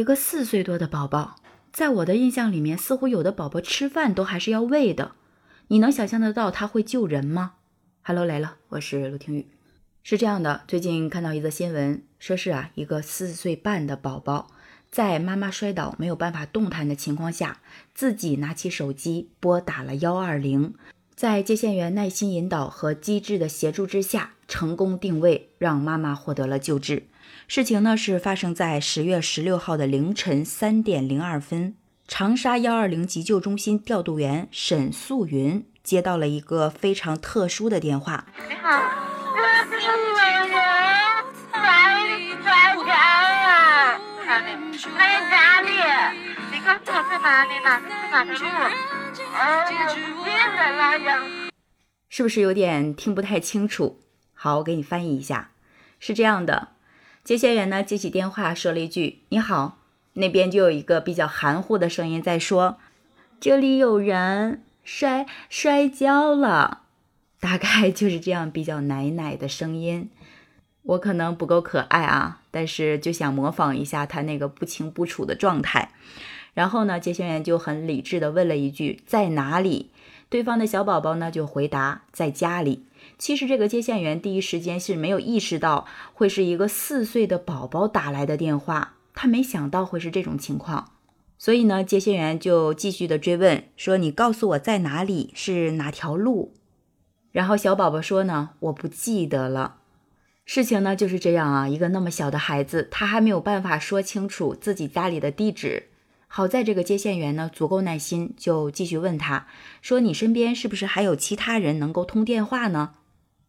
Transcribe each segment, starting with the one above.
一个四岁多的宝宝，在我的印象里面，似乎有的宝宝吃饭都还是要喂的。你能想象得到他会救人吗？Hello 来了，我是陆听雨。是这样的，最近看到一则新闻，说是啊，一个四岁半的宝宝，在妈妈摔倒没有办法动弹的情况下，自己拿起手机拨打了幺二零。在接线员耐心引导和机智的协助之下，成功定位，让妈妈获得了救治。事情呢是发生在十月十六号的凌晨三点零二分，长沙幺二零急救中心调度员沈素云接到了一个非常特殊的电话。你好，我是我人，哪里摔跤了？在哪里？你告诉我在哪里？哪个是哪个路？是不是有点听不太清楚？好，我给你翻译一下。是这样的，接线员呢接起电话说了一句：“你好。”那边就有一个比较含糊的声音在说：“这里有人摔摔跤了。”大概就是这样比较奶奶的声音。我可能不够可爱啊，但是就想模仿一下他那个不清不楚的状态。然后呢，接线员就很理智的问了一句：“在哪里？”对方的小宝宝呢就回答：“在家里。”其实这个接线员第一时间是没有意识到会是一个四岁的宝宝打来的电话，他没想到会是这种情况，所以呢，接线员就继续的追问说：“你告诉我在哪里？是哪条路？”然后小宝宝说呢：“我不记得了。”事情呢就是这样啊，一个那么小的孩子，他还没有办法说清楚自己家里的地址。好在这个接线员呢足够耐心，就继续问他说：“你身边是不是还有其他人能够通电话呢？”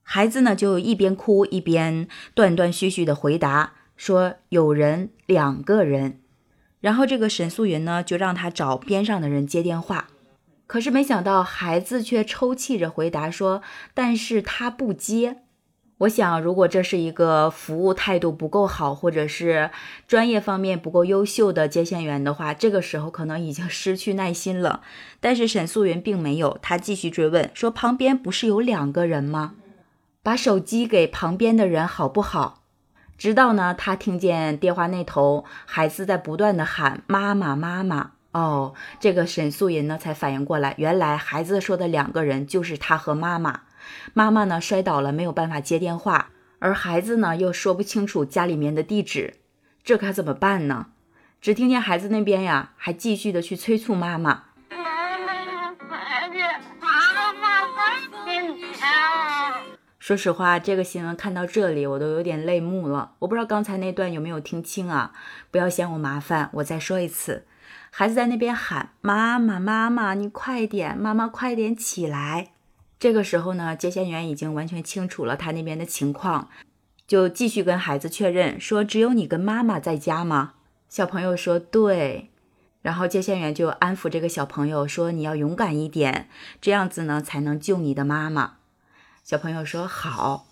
孩子呢就一边哭一边断断续续的回答说：“有人，两个人。”然后这个沈素云呢就让他找边上的人接电话，可是没想到孩子却抽泣着回答说：“但是他不接。”我想，如果这是一个服务态度不够好，或者是专业方面不够优秀的接线员的话，这个时候可能已经 失去耐心了。但是沈素云并没有，他继续追问说：“旁边不是有两个人吗？把手机给旁边的人好不好？”直到呢，他听见电话那头孩子在不断的喊“妈妈，妈妈”。哦，这个沈素云呢才反应过来，原来孩子说的两个人就是他和妈妈。妈妈呢摔倒了，没有办法接电话，而孩子呢又说不清楚家里面的地址，这可怎么办呢？只听见孩子那边呀，还继续的去催促妈妈。说实话，这个新闻看到这里，我都有点泪目了。我不知道刚才那段有没有听清啊？不要嫌我麻烦，我再说一次。孩子在那边喊：“妈妈，妈妈，你快点，妈妈快点起来。”这个时候呢，接线员已经完全清楚了他那边的情况，就继续跟孩子确认说：“只有你跟妈妈在家吗？”小朋友说：“对。”然后接线员就安抚这个小朋友说：“你要勇敢一点，这样子呢才能救你的妈妈。”小朋友说：“好，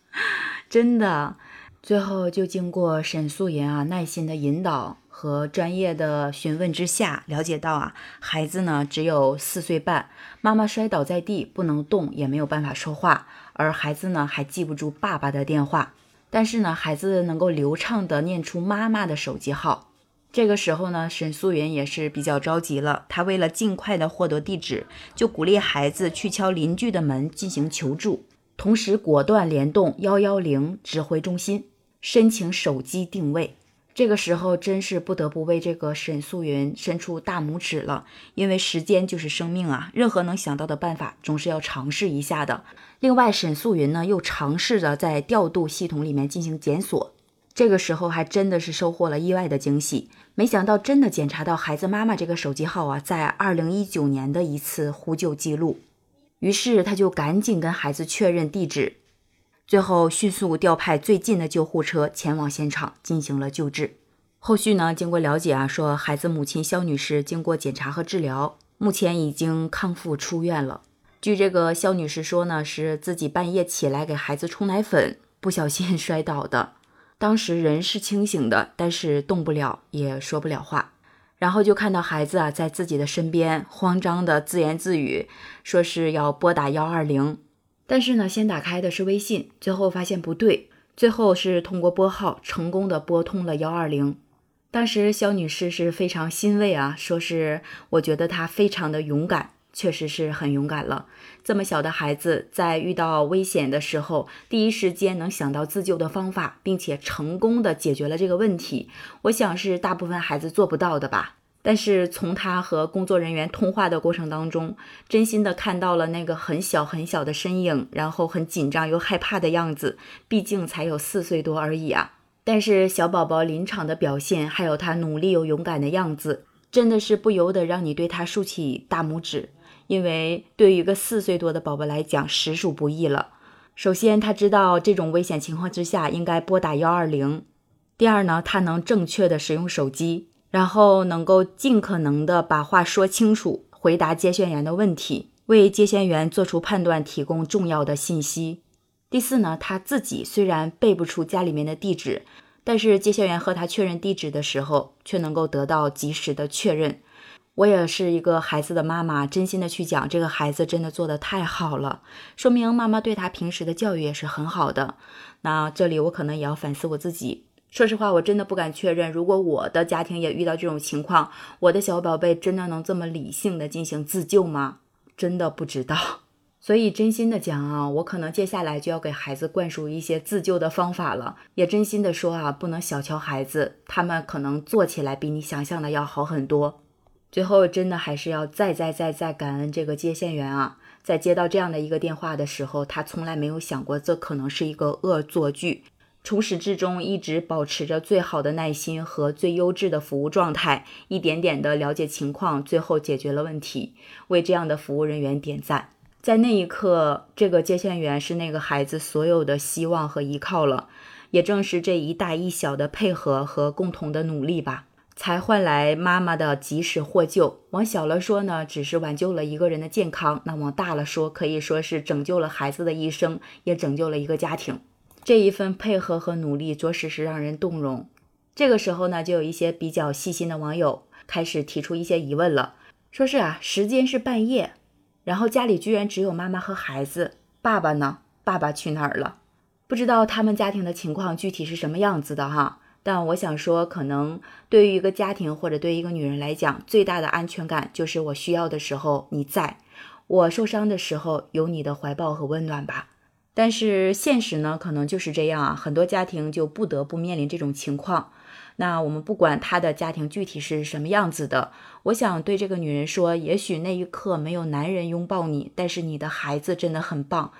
真的。”最后就经过沈素妍啊耐心的引导和专业的询问之下，了解到啊孩子呢只有四岁半，妈妈摔倒在地不能动，也没有办法说话，而孩子呢还记不住爸爸的电话，但是呢孩子能够流畅的念出妈妈的手机号。这个时候呢沈素云也是比较着急了，她为了尽快的获得地址，就鼓励孩子去敲邻居的门进行求助，同时果断联动幺幺零指挥中心。申请手机定位，这个时候真是不得不为这个沈素云伸出大拇指了，因为时间就是生命啊！任何能想到的办法，总是要尝试一下的。另外，沈素云呢又尝试着在调度系统里面进行检索，这个时候还真的是收获了意外的惊喜。没想到真的检查到孩子妈妈这个手机号啊，在二零一九年的一次呼救记录，于是他就赶紧跟孩子确认地址。最后迅速调派最近的救护车前往现场进行了救治。后续呢，经过了解啊，说孩子母亲肖女士经过检查和治疗，目前已经康复出院了。据这个肖女士说呢，是自己半夜起来给孩子冲奶粉，不小心 摔倒的。当时人是清醒的，但是动不了，也说不了话。然后就看到孩子啊在自己的身边，慌张的自言自语，说是要拨打幺二零。但是呢，先打开的是微信，最后发现不对，最后是通过拨号成功的拨通了幺二零。当时肖女士是非常欣慰啊，说是我觉得她非常的勇敢，确实是很勇敢了。这么小的孩子在遇到危险的时候，第一时间能想到自救的方法，并且成功的解决了这个问题，我想是大部分孩子做不到的吧。但是从他和工作人员通话的过程当中，真心的看到了那个很小很小的身影，然后很紧张又害怕的样子。毕竟才有四岁多而已啊！但是小宝宝临场的表现，还有他努力又勇敢的样子，真的是不由得让你对他竖起大拇指。因为对于一个四岁多的宝宝来讲，实属不易了。首先，他知道这种危险情况之下应该拨打幺二零；第二呢，他能正确的使用手机。然后能够尽可能的把话说清楚，回答接线员的问题，为接线员做出判断提供重要的信息。第四呢，他自己虽然背不出家里面的地址，但是接线员和他确认地址的时候，却能够得到及时的确认。我也是一个孩子的妈妈，真心的去讲，这个孩子真的做的太好了，说明妈妈对他平时的教育也是很好的。那这里我可能也要反思我自己。说实话，我真的不敢确认，如果我的家庭也遇到这种情况，我的小宝贝真的能这么理性的进行自救吗？真的不知道。所以真心的讲啊，我可能接下来就要给孩子灌输一些自救的方法了。也真心的说啊，不能小瞧孩子，他们可能做起来比你想象的要好很多。最后，真的还是要再再再再感恩这个接线员啊，在接到这样的一个电话的时候，他从来没有想过这可能是一个恶作剧。从始至终一直保持着最好的耐心和最优质的服务状态，一点点的了解情况，最后解决了问题。为这样的服务人员点赞。在那一刻，这个接线员是那个孩子所有的希望和依靠了。也正是这一大一小的配合和共同的努力吧，才换来妈妈的及时获救。往小了说呢，只是挽救了一个人的健康；那往大了说，可以说是拯救了孩子的一生，也拯救了一个家庭。这一份配合和努力，着实是让人动容。这个时候呢，就有一些比较细心的网友开始提出一些疑问了，说是啊，时间是半夜，然后家里居然只有妈妈和孩子，爸爸呢？爸爸去哪儿了？不知道他们家庭的情况具体是什么样子的哈。但我想说，可能对于一个家庭或者对于一个女人来讲，最大的安全感就是我需要的时候你在，我受伤的时候有你的怀抱和温暖吧。但是现实呢，可能就是这样啊，很多家庭就不得不面临这种情况。那我们不管她的家庭具体是什么样子的，我想对这个女人说，也许那一刻没有男人拥抱你，但是你的孩子真的很棒，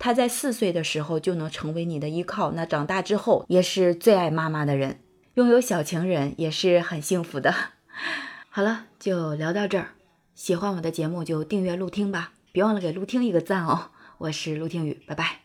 他在四岁的时候就能成为你的依靠，那长大之后也是最爱妈妈的人，拥有小情人也是很幸福的。好了，就聊到这儿，喜欢我的节目就订阅陆听吧，别忘了给陆听一个赞哦。我是陆听雨，拜拜。